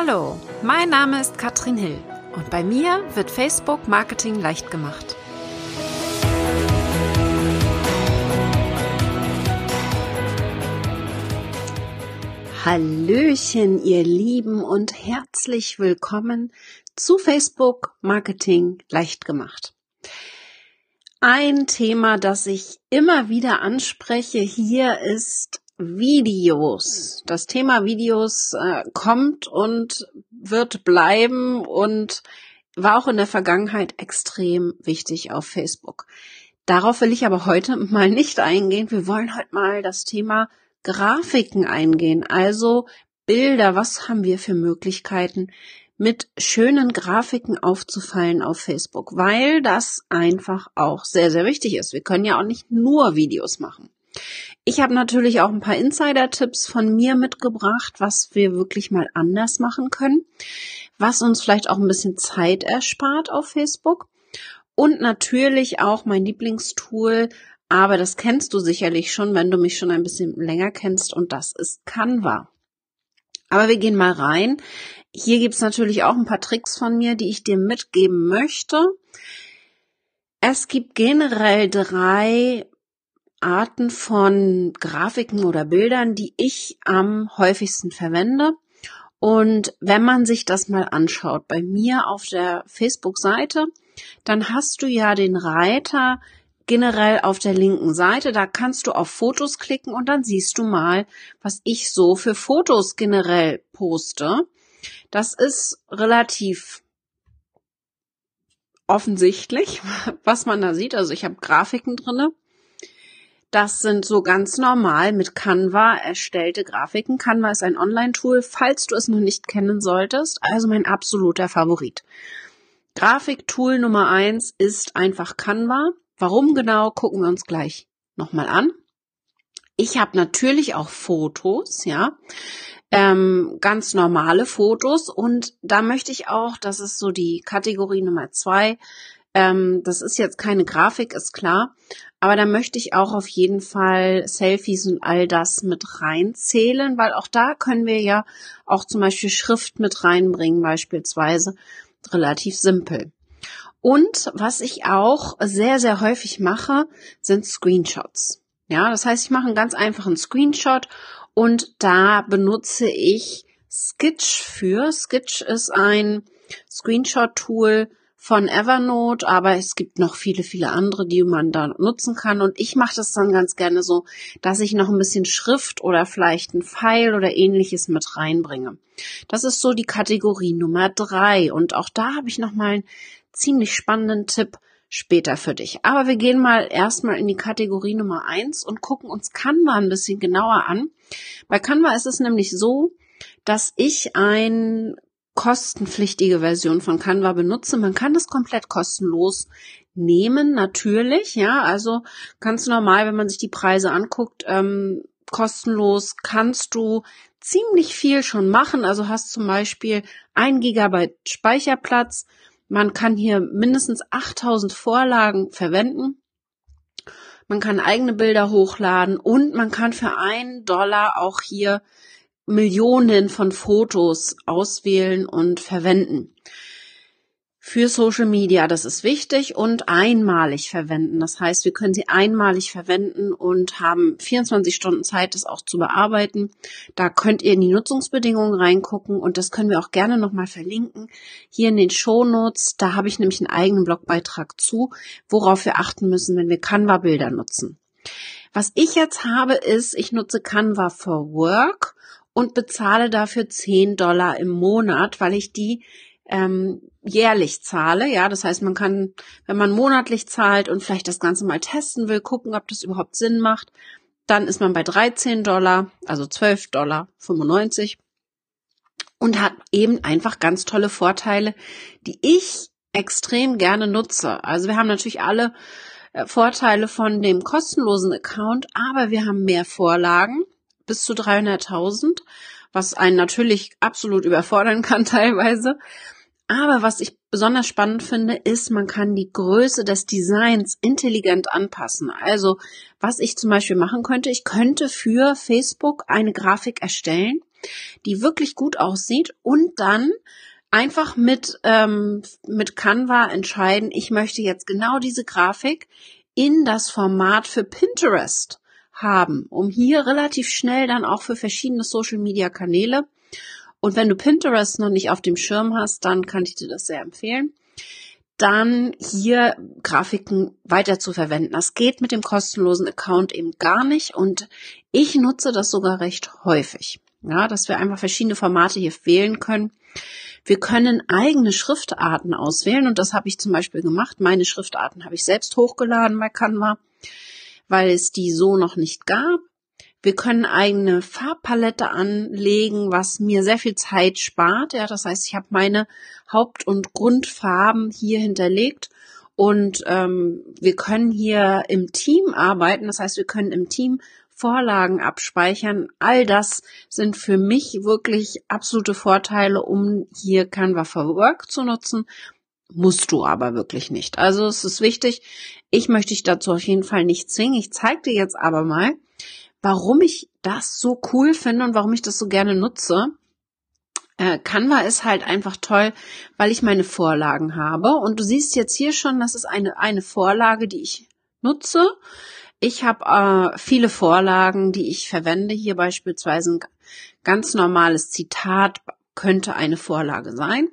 Hallo, mein Name ist Katrin Hill und bei mir wird Facebook Marketing leicht gemacht. Hallöchen, ihr Lieben und herzlich willkommen zu Facebook Marketing leicht gemacht. Ein Thema, das ich immer wieder anspreche hier ist Videos. Das Thema Videos äh, kommt und wird bleiben und war auch in der Vergangenheit extrem wichtig auf Facebook. Darauf will ich aber heute mal nicht eingehen. Wir wollen heute mal das Thema Grafiken eingehen. Also Bilder, was haben wir für Möglichkeiten, mit schönen Grafiken aufzufallen auf Facebook, weil das einfach auch sehr, sehr wichtig ist. Wir können ja auch nicht nur Videos machen. Ich habe natürlich auch ein paar Insider-Tipps von mir mitgebracht, was wir wirklich mal anders machen können, was uns vielleicht auch ein bisschen Zeit erspart auf Facebook und natürlich auch mein Lieblingstool, aber das kennst du sicherlich schon, wenn du mich schon ein bisschen länger kennst und das ist Canva. Aber wir gehen mal rein. Hier gibt's natürlich auch ein paar Tricks von mir, die ich dir mitgeben möchte. Es gibt generell drei Arten von Grafiken oder Bildern, die ich am häufigsten verwende. Und wenn man sich das mal anschaut, bei mir auf der Facebook-Seite, dann hast du ja den Reiter generell auf der linken Seite. Da kannst du auf Fotos klicken und dann siehst du mal, was ich so für Fotos generell poste. Das ist relativ offensichtlich, was man da sieht. Also ich habe Grafiken drinne das sind so ganz normal mit Canva erstellte Grafiken. Canva ist ein Online-Tool, falls du es noch nicht kennen solltest, also mein absoluter Favorit. Grafiktool Nummer eins ist einfach Canva. Warum genau, gucken wir uns gleich nochmal an. Ich habe natürlich auch Fotos, ja, ähm, ganz normale Fotos und da möchte ich auch, das ist so die Kategorie Nummer zwei, ähm, das ist jetzt keine Grafik, ist klar. Aber da möchte ich auch auf jeden Fall Selfies und all das mit reinzählen, weil auch da können wir ja auch zum Beispiel Schrift mit reinbringen, beispielsweise. Relativ simpel. Und was ich auch sehr, sehr häufig mache, sind Screenshots. Ja, das heißt, ich mache einen ganz einfachen Screenshot und da benutze ich Skitch für. Skitch ist ein Screenshot-Tool, von Evernote, aber es gibt noch viele, viele andere, die man da nutzen kann. Und ich mache das dann ganz gerne so, dass ich noch ein bisschen Schrift oder vielleicht ein Pfeil oder ähnliches mit reinbringe. Das ist so die Kategorie Nummer drei. Und auch da habe ich noch mal einen ziemlich spannenden Tipp später für dich. Aber wir gehen mal erstmal in die Kategorie Nummer eins und gucken uns Canva ein bisschen genauer an. Bei Canva ist es nämlich so, dass ich ein kostenpflichtige Version von Canva benutze. Man kann das komplett kostenlos nehmen, natürlich, ja. Also ganz normal, wenn man sich die Preise anguckt, ähm, kostenlos kannst du ziemlich viel schon machen. Also hast zum Beispiel ein Gigabyte Speicherplatz. Man kann hier mindestens 8000 Vorlagen verwenden. Man kann eigene Bilder hochladen und man kann für einen Dollar auch hier Millionen von Fotos auswählen und verwenden. Für Social Media, das ist wichtig und einmalig verwenden. Das heißt, wir können sie einmalig verwenden und haben 24 Stunden Zeit, das auch zu bearbeiten. Da könnt ihr in die Nutzungsbedingungen reingucken und das können wir auch gerne nochmal verlinken. Hier in den Show Notes, da habe ich nämlich einen eigenen Blogbeitrag zu, worauf wir achten müssen, wenn wir Canva-Bilder nutzen. Was ich jetzt habe, ist, ich nutze Canva for Work und bezahle dafür 10 Dollar im Monat, weil ich die ähm, jährlich zahle. Ja, das heißt, man kann, wenn man monatlich zahlt und vielleicht das Ganze mal testen will, gucken, ob das überhaupt Sinn macht, dann ist man bei 13 Dollar, also 12 Dollar 95 und hat eben einfach ganz tolle Vorteile, die ich extrem gerne nutze. Also wir haben natürlich alle äh, Vorteile von dem kostenlosen Account, aber wir haben mehr Vorlagen bis zu 300.000, was einen natürlich absolut überfordern kann teilweise. Aber was ich besonders spannend finde, ist, man kann die Größe des Designs intelligent anpassen. Also, was ich zum Beispiel machen könnte, ich könnte für Facebook eine Grafik erstellen, die wirklich gut aussieht und dann einfach mit, ähm, mit Canva entscheiden, ich möchte jetzt genau diese Grafik in das Format für Pinterest haben, um hier relativ schnell dann auch für verschiedene Social Media Kanäle und wenn du Pinterest noch nicht auf dem Schirm hast, dann kann ich dir das sehr empfehlen. Dann hier Grafiken weiter zu verwenden. Das geht mit dem kostenlosen Account eben gar nicht und ich nutze das sogar recht häufig. Ja, dass wir einfach verschiedene Formate hier wählen können. Wir können eigene Schriftarten auswählen und das habe ich zum Beispiel gemacht. Meine Schriftarten habe ich selbst hochgeladen bei Canva, weil es die so noch nicht gab. Wir können eigene Farbpalette anlegen, was mir sehr viel Zeit spart. Ja, das heißt, ich habe meine Haupt- und Grundfarben hier hinterlegt und ähm, wir können hier im Team arbeiten. Das heißt, wir können im Team Vorlagen abspeichern. All das sind für mich wirklich absolute Vorteile, um hier Canva for Work zu nutzen. Musst du aber wirklich nicht. Also es ist wichtig. Ich möchte dich dazu auf jeden Fall nicht zwingen. Ich zeige dir jetzt aber mal, warum ich das so cool finde und warum ich das so gerne nutze. Äh, Canva ist halt einfach toll, weil ich meine Vorlagen habe. Und du siehst jetzt hier schon, das ist eine, eine Vorlage, die ich nutze. Ich habe äh, viele Vorlagen, die ich verwende. Hier beispielsweise ein ganz normales Zitat könnte eine Vorlage sein.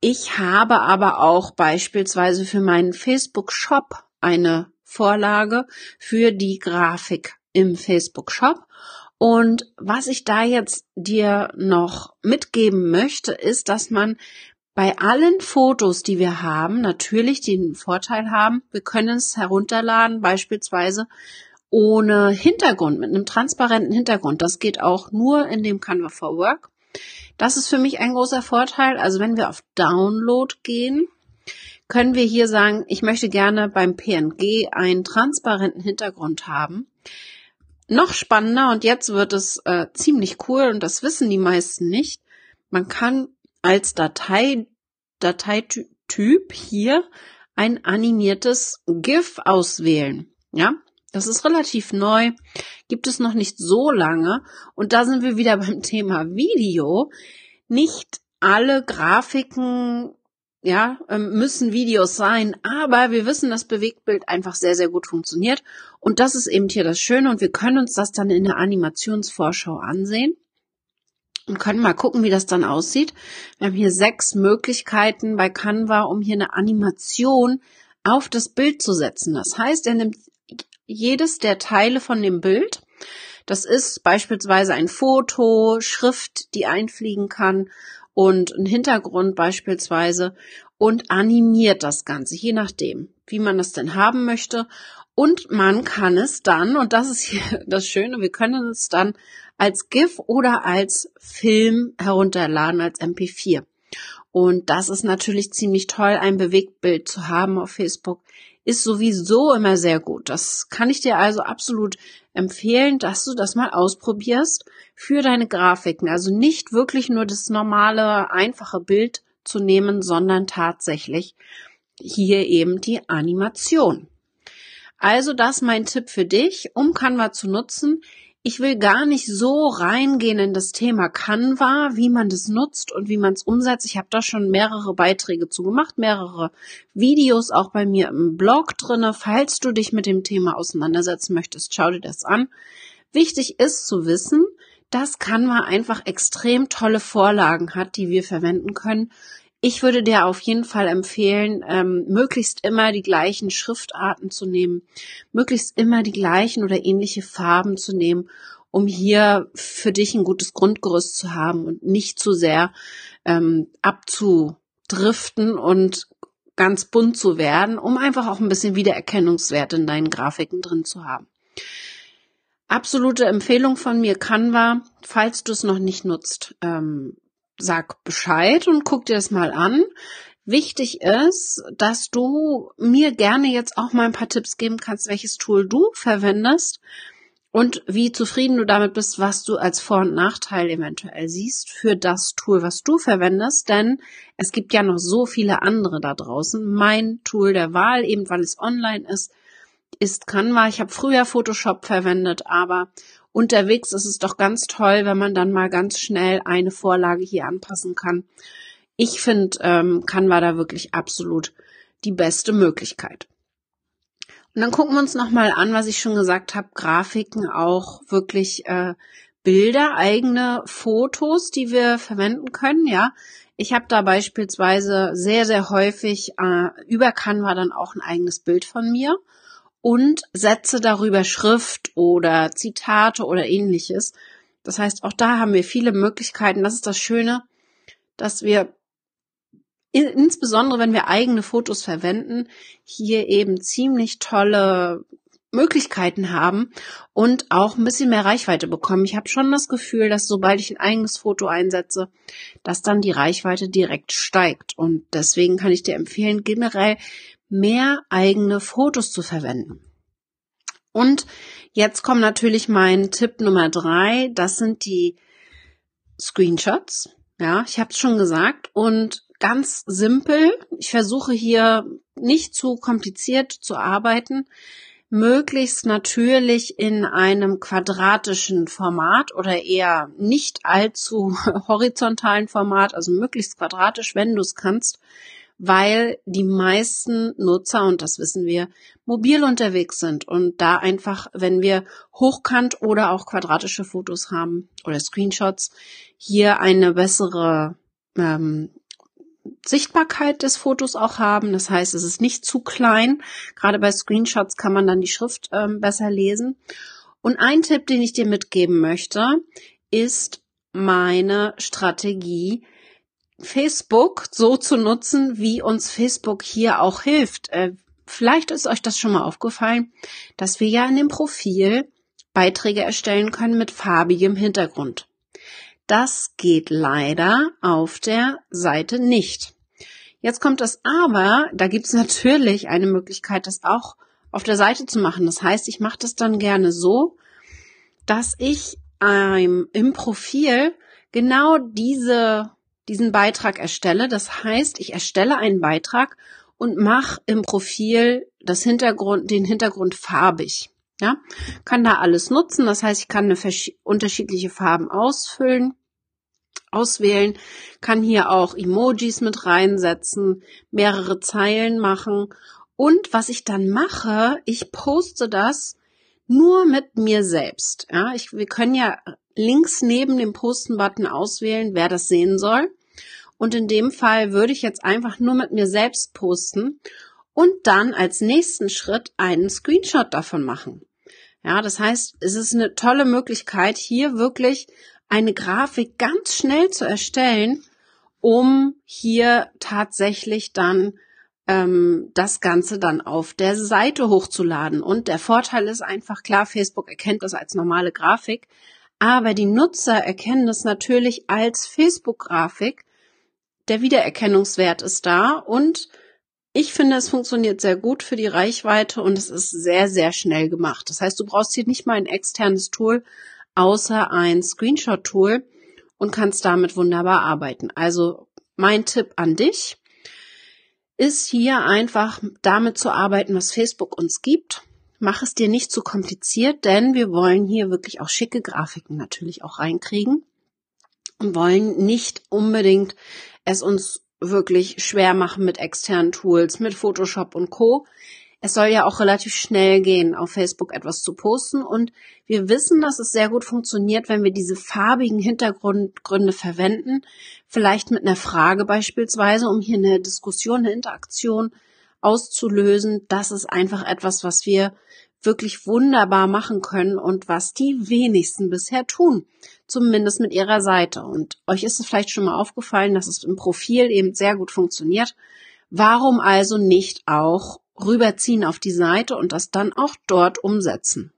Ich habe aber auch beispielsweise für meinen Facebook Shop eine Vorlage für die Grafik im Facebook Shop. Und was ich da jetzt dir noch mitgeben möchte, ist, dass man bei allen Fotos, die wir haben, natürlich den Vorteil haben, wir können es herunterladen, beispielsweise ohne Hintergrund, mit einem transparenten Hintergrund. Das geht auch nur in dem Canva for Work. Das ist für mich ein großer Vorteil. Also wenn wir auf Download gehen, können wir hier sagen, ich möchte gerne beim PNG einen transparenten Hintergrund haben noch spannender und jetzt wird es äh, ziemlich cool und das wissen die meisten nicht. Man kann als Datei, Dateityp hier ein animiertes GIF auswählen. Ja, das ist relativ neu, gibt es noch nicht so lange und da sind wir wieder beim Thema Video. Nicht alle Grafiken ja, ähm, müssen Videos sein, aber wir wissen, dass Bewegtbild einfach sehr, sehr gut funktioniert. Und das ist eben hier das Schöne und wir können uns das dann in der Animationsvorschau ansehen und können mal gucken, wie das dann aussieht. Wir haben hier sechs Möglichkeiten bei Canva, um hier eine Animation auf das Bild zu setzen. Das heißt, er nimmt jedes der Teile von dem Bild. Das ist beispielsweise ein Foto, Schrift, die einfliegen kann und ein Hintergrund beispielsweise und animiert das Ganze, je nachdem, wie man das denn haben möchte. Und man kann es dann, und das ist hier das Schöne, wir können es dann als GIF oder als Film herunterladen, als MP4. Und das ist natürlich ziemlich toll, ein Bewegtbild zu haben auf Facebook. Ist sowieso immer sehr gut. Das kann ich dir also absolut empfehlen, dass du das mal ausprobierst für deine Grafiken. Also nicht wirklich nur das normale, einfache Bild zu nehmen, sondern tatsächlich hier eben die Animation. Also das mein Tipp für dich, um Canva zu nutzen. Ich will gar nicht so reingehen in das Thema Canva, wie man das nutzt und wie man es umsetzt. Ich habe da schon mehrere Beiträge zu gemacht, mehrere Videos auch bei mir im Blog drinne. Falls du dich mit dem Thema auseinandersetzen möchtest, schau dir das an. Wichtig ist zu wissen, dass Canva einfach extrem tolle Vorlagen hat, die wir verwenden können. Ich würde dir auf jeden Fall empfehlen, ähm, möglichst immer die gleichen Schriftarten zu nehmen, möglichst immer die gleichen oder ähnliche Farben zu nehmen, um hier für dich ein gutes Grundgerüst zu haben und nicht zu sehr ähm, abzudriften und ganz bunt zu werden, um einfach auch ein bisschen Wiedererkennungswert in deinen Grafiken drin zu haben. Absolute Empfehlung von mir Canva, falls du es noch nicht nutzt. Ähm, sag Bescheid und guck dir das mal an. Wichtig ist, dass du mir gerne jetzt auch mal ein paar Tipps geben kannst, welches Tool du verwendest. und wie zufrieden du damit bist, was du als Vor- und Nachteil eventuell siehst für das Tool, was du verwendest, denn es gibt ja noch so viele andere da draußen. Mein Tool der Wahl, eben weil es online ist, ist Canva. Ich habe früher Photoshop verwendet, aber unterwegs ist es doch ganz toll, wenn man dann mal ganz schnell eine Vorlage hier anpassen kann. Ich finde ähm, Canva da wirklich absolut die beste Möglichkeit. Und dann gucken wir uns nochmal an, was ich schon gesagt habe, Grafiken auch wirklich äh, Bilder, eigene Fotos, die wir verwenden können, ja. Ich habe da beispielsweise sehr, sehr häufig äh, über Canva dann auch ein eigenes Bild von mir und setze darüber Schrift oder Zitate oder ähnliches. Das heißt, auch da haben wir viele Möglichkeiten. Das ist das Schöne, dass wir insbesondere wenn wir eigene Fotos verwenden, hier eben ziemlich tolle Möglichkeiten haben und auch ein bisschen mehr Reichweite bekommen. Ich habe schon das Gefühl, dass sobald ich ein eigenes Foto einsetze, dass dann die Reichweite direkt steigt. Und deswegen kann ich dir empfehlen, generell mehr eigene Fotos zu verwenden. Und jetzt kommt natürlich mein Tipp Nummer drei. Das sind die Screenshots. Ja, ich habe es schon gesagt. Und ganz simpel. Ich versuche hier nicht zu kompliziert zu arbeiten. Möglichst natürlich in einem quadratischen Format oder eher nicht allzu horizontalen Format, also möglichst quadratisch, wenn du es kannst, weil die meisten Nutzer, und das wissen wir, mobil unterwegs sind und da einfach, wenn wir hochkant oder auch quadratische Fotos haben oder Screenshots, hier eine bessere ähm, Sichtbarkeit des Fotos auch haben. Das heißt, es ist nicht zu klein. Gerade bei Screenshots kann man dann die Schrift ähm, besser lesen. Und ein Tipp, den ich dir mitgeben möchte, ist meine Strategie, Facebook so zu nutzen, wie uns Facebook hier auch hilft. Äh, vielleicht ist euch das schon mal aufgefallen, dass wir ja in dem Profil Beiträge erstellen können mit farbigem Hintergrund. Das geht leider auf der Seite nicht. Jetzt kommt das aber, da gibt es natürlich eine Möglichkeit, das auch auf der Seite zu machen. Das heißt, ich mache das dann gerne so, dass ich ähm, im Profil genau diese, diesen Beitrag erstelle. Das heißt, ich erstelle einen Beitrag und mache im Profil das Hintergrund, den Hintergrund farbig. Ja, kann da alles nutzen. Das heißt, ich kann eine unterschiedliche Farben ausfüllen, auswählen, kann hier auch Emojis mit reinsetzen, mehrere Zeilen machen. Und was ich dann mache, ich poste das nur mit mir selbst. Ja, ich, wir können ja links neben dem Posten-Button auswählen, wer das sehen soll. Und in dem Fall würde ich jetzt einfach nur mit mir selbst posten und dann als nächsten Schritt einen Screenshot davon machen. Ja, das heißt, es ist eine tolle Möglichkeit, hier wirklich eine Grafik ganz schnell zu erstellen, um hier tatsächlich dann ähm, das Ganze dann auf der Seite hochzuladen. Und der Vorteil ist einfach klar, Facebook erkennt das als normale Grafik, aber die Nutzer erkennen das natürlich als Facebook-Grafik. Der Wiedererkennungswert ist da und ich finde, es funktioniert sehr gut für die Reichweite und es ist sehr, sehr schnell gemacht. Das heißt, du brauchst hier nicht mal ein externes Tool, außer ein Screenshot-Tool und kannst damit wunderbar arbeiten. Also mein Tipp an dich ist hier einfach damit zu arbeiten, was Facebook uns gibt. Mach es dir nicht zu kompliziert, denn wir wollen hier wirklich auch schicke Grafiken natürlich auch reinkriegen und wollen nicht unbedingt es uns wirklich schwer machen mit externen Tools, mit Photoshop und Co. Es soll ja auch relativ schnell gehen, auf Facebook etwas zu posten und wir wissen, dass es sehr gut funktioniert, wenn wir diese farbigen Hintergründe verwenden, vielleicht mit einer Frage beispielsweise, um hier eine Diskussion, eine Interaktion auszulösen. Das ist einfach etwas, was wir wirklich wunderbar machen können und was die wenigsten bisher tun, zumindest mit ihrer Seite. Und euch ist es vielleicht schon mal aufgefallen, dass es im Profil eben sehr gut funktioniert. Warum also nicht auch rüberziehen auf die Seite und das dann auch dort umsetzen.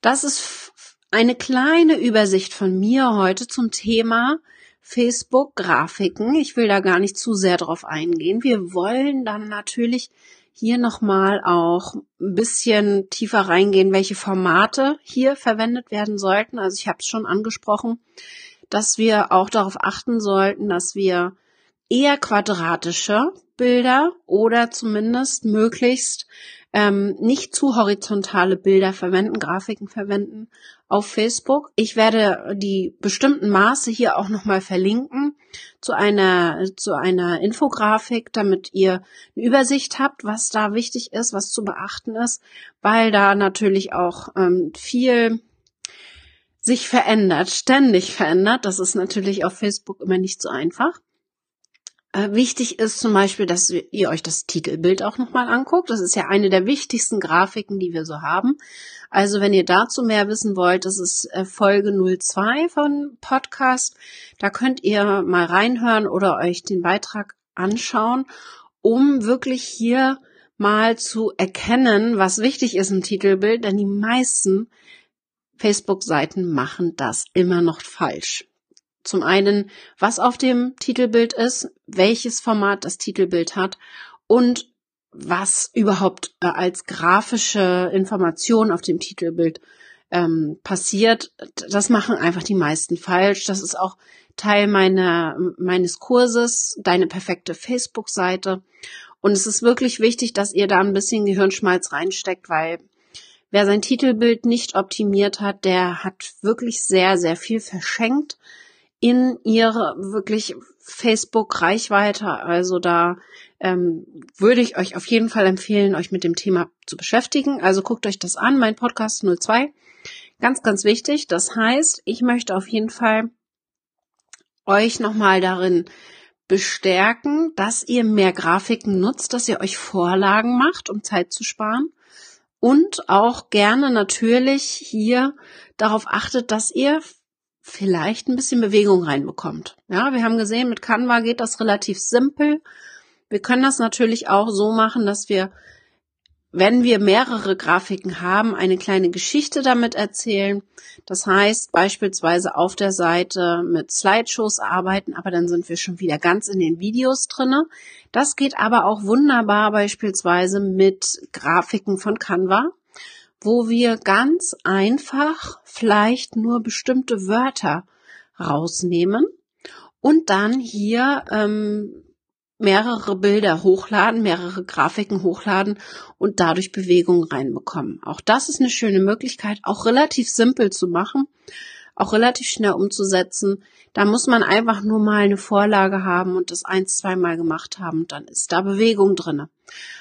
Das ist eine kleine Übersicht von mir heute zum Thema Facebook Grafiken. Ich will da gar nicht zu sehr drauf eingehen. Wir wollen dann natürlich hier nochmal auch ein bisschen tiefer reingehen, welche Formate hier verwendet werden sollten. Also ich habe es schon angesprochen, dass wir auch darauf achten sollten, dass wir eher quadratische Bilder oder zumindest möglichst ähm, nicht zu horizontale Bilder verwenden, Grafiken verwenden auf Facebook. Ich werde die bestimmten Maße hier auch nochmal verlinken zu einer, zu einer Infografik, damit ihr eine Übersicht habt, was da wichtig ist, was zu beachten ist, weil da natürlich auch ähm, viel sich verändert, ständig verändert. Das ist natürlich auf Facebook immer nicht so einfach. Äh, wichtig ist zum Beispiel, dass ihr euch das Titelbild auch nochmal anguckt. Das ist ja eine der wichtigsten Grafiken, die wir so haben. Also wenn ihr dazu mehr wissen wollt, das ist äh, Folge 02 von Podcast. Da könnt ihr mal reinhören oder euch den Beitrag anschauen, um wirklich hier mal zu erkennen, was wichtig ist im Titelbild, denn die meisten Facebook-Seiten machen das immer noch falsch. Zum einen, was auf dem Titelbild ist, welches Format das Titelbild hat und was überhaupt äh, als grafische Information auf dem Titelbild ähm, passiert. Das machen einfach die meisten falsch. Das ist auch Teil meiner, meines Kurses, deine perfekte Facebook-Seite. Und es ist wirklich wichtig, dass ihr da ein bisschen Gehirnschmalz reinsteckt, weil wer sein Titelbild nicht optimiert hat, der hat wirklich sehr, sehr viel verschenkt in ihre wirklich Facebook-Reichweite. Also da ähm, würde ich euch auf jeden Fall empfehlen, euch mit dem Thema zu beschäftigen. Also guckt euch das an, mein Podcast 02. Ganz, ganz wichtig. Das heißt, ich möchte auf jeden Fall euch nochmal darin bestärken, dass ihr mehr Grafiken nutzt, dass ihr euch Vorlagen macht, um Zeit zu sparen. Und auch gerne natürlich hier darauf achtet, dass ihr vielleicht ein bisschen Bewegung reinbekommt. Ja, wir haben gesehen, mit Canva geht das relativ simpel. Wir können das natürlich auch so machen, dass wir, wenn wir mehrere Grafiken haben, eine kleine Geschichte damit erzählen. Das heißt, beispielsweise auf der Seite mit Slideshows arbeiten, aber dann sind wir schon wieder ganz in den Videos drinne. Das geht aber auch wunderbar beispielsweise mit Grafiken von Canva wo wir ganz einfach vielleicht nur bestimmte Wörter rausnehmen und dann hier ähm, mehrere Bilder hochladen, mehrere Grafiken hochladen und dadurch Bewegung reinbekommen. Auch das ist eine schöne Möglichkeit, auch relativ simpel zu machen auch relativ schnell umzusetzen. Da muss man einfach nur mal eine Vorlage haben und das eins, zweimal gemacht haben dann ist da Bewegung drinne.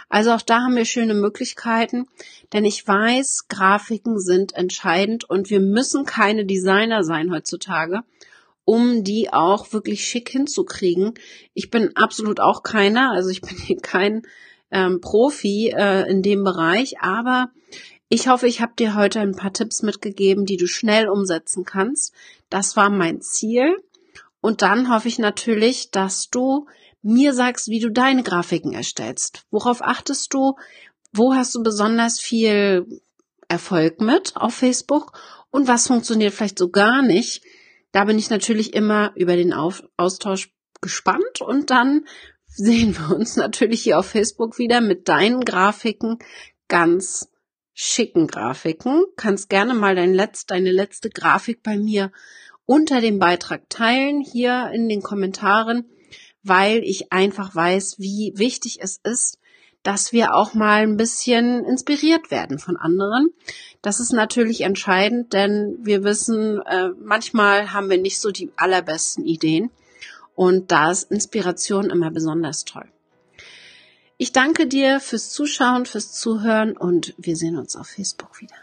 Also auch da haben wir schöne Möglichkeiten, denn ich weiß, Grafiken sind entscheidend und wir müssen keine Designer sein heutzutage, um die auch wirklich schick hinzukriegen. Ich bin absolut auch keiner, also ich bin hier kein ähm, Profi äh, in dem Bereich, aber ich hoffe, ich habe dir heute ein paar Tipps mitgegeben, die du schnell umsetzen kannst. Das war mein Ziel. Und dann hoffe ich natürlich, dass du mir sagst, wie du deine Grafiken erstellst. Worauf achtest du? Wo hast du besonders viel Erfolg mit auf Facebook? Und was funktioniert vielleicht so gar nicht? Da bin ich natürlich immer über den Austausch gespannt und dann sehen wir uns natürlich hier auf Facebook wieder mit deinen Grafiken ganz schicken Grafiken. Kannst gerne mal dein letzt, deine letzte Grafik bei mir unter dem Beitrag teilen, hier in den Kommentaren, weil ich einfach weiß, wie wichtig es ist, dass wir auch mal ein bisschen inspiriert werden von anderen. Das ist natürlich entscheidend, denn wir wissen, äh, manchmal haben wir nicht so die allerbesten Ideen und da ist Inspiration immer besonders toll. Ich danke dir fürs Zuschauen, fürs Zuhören und wir sehen uns auf Facebook wieder.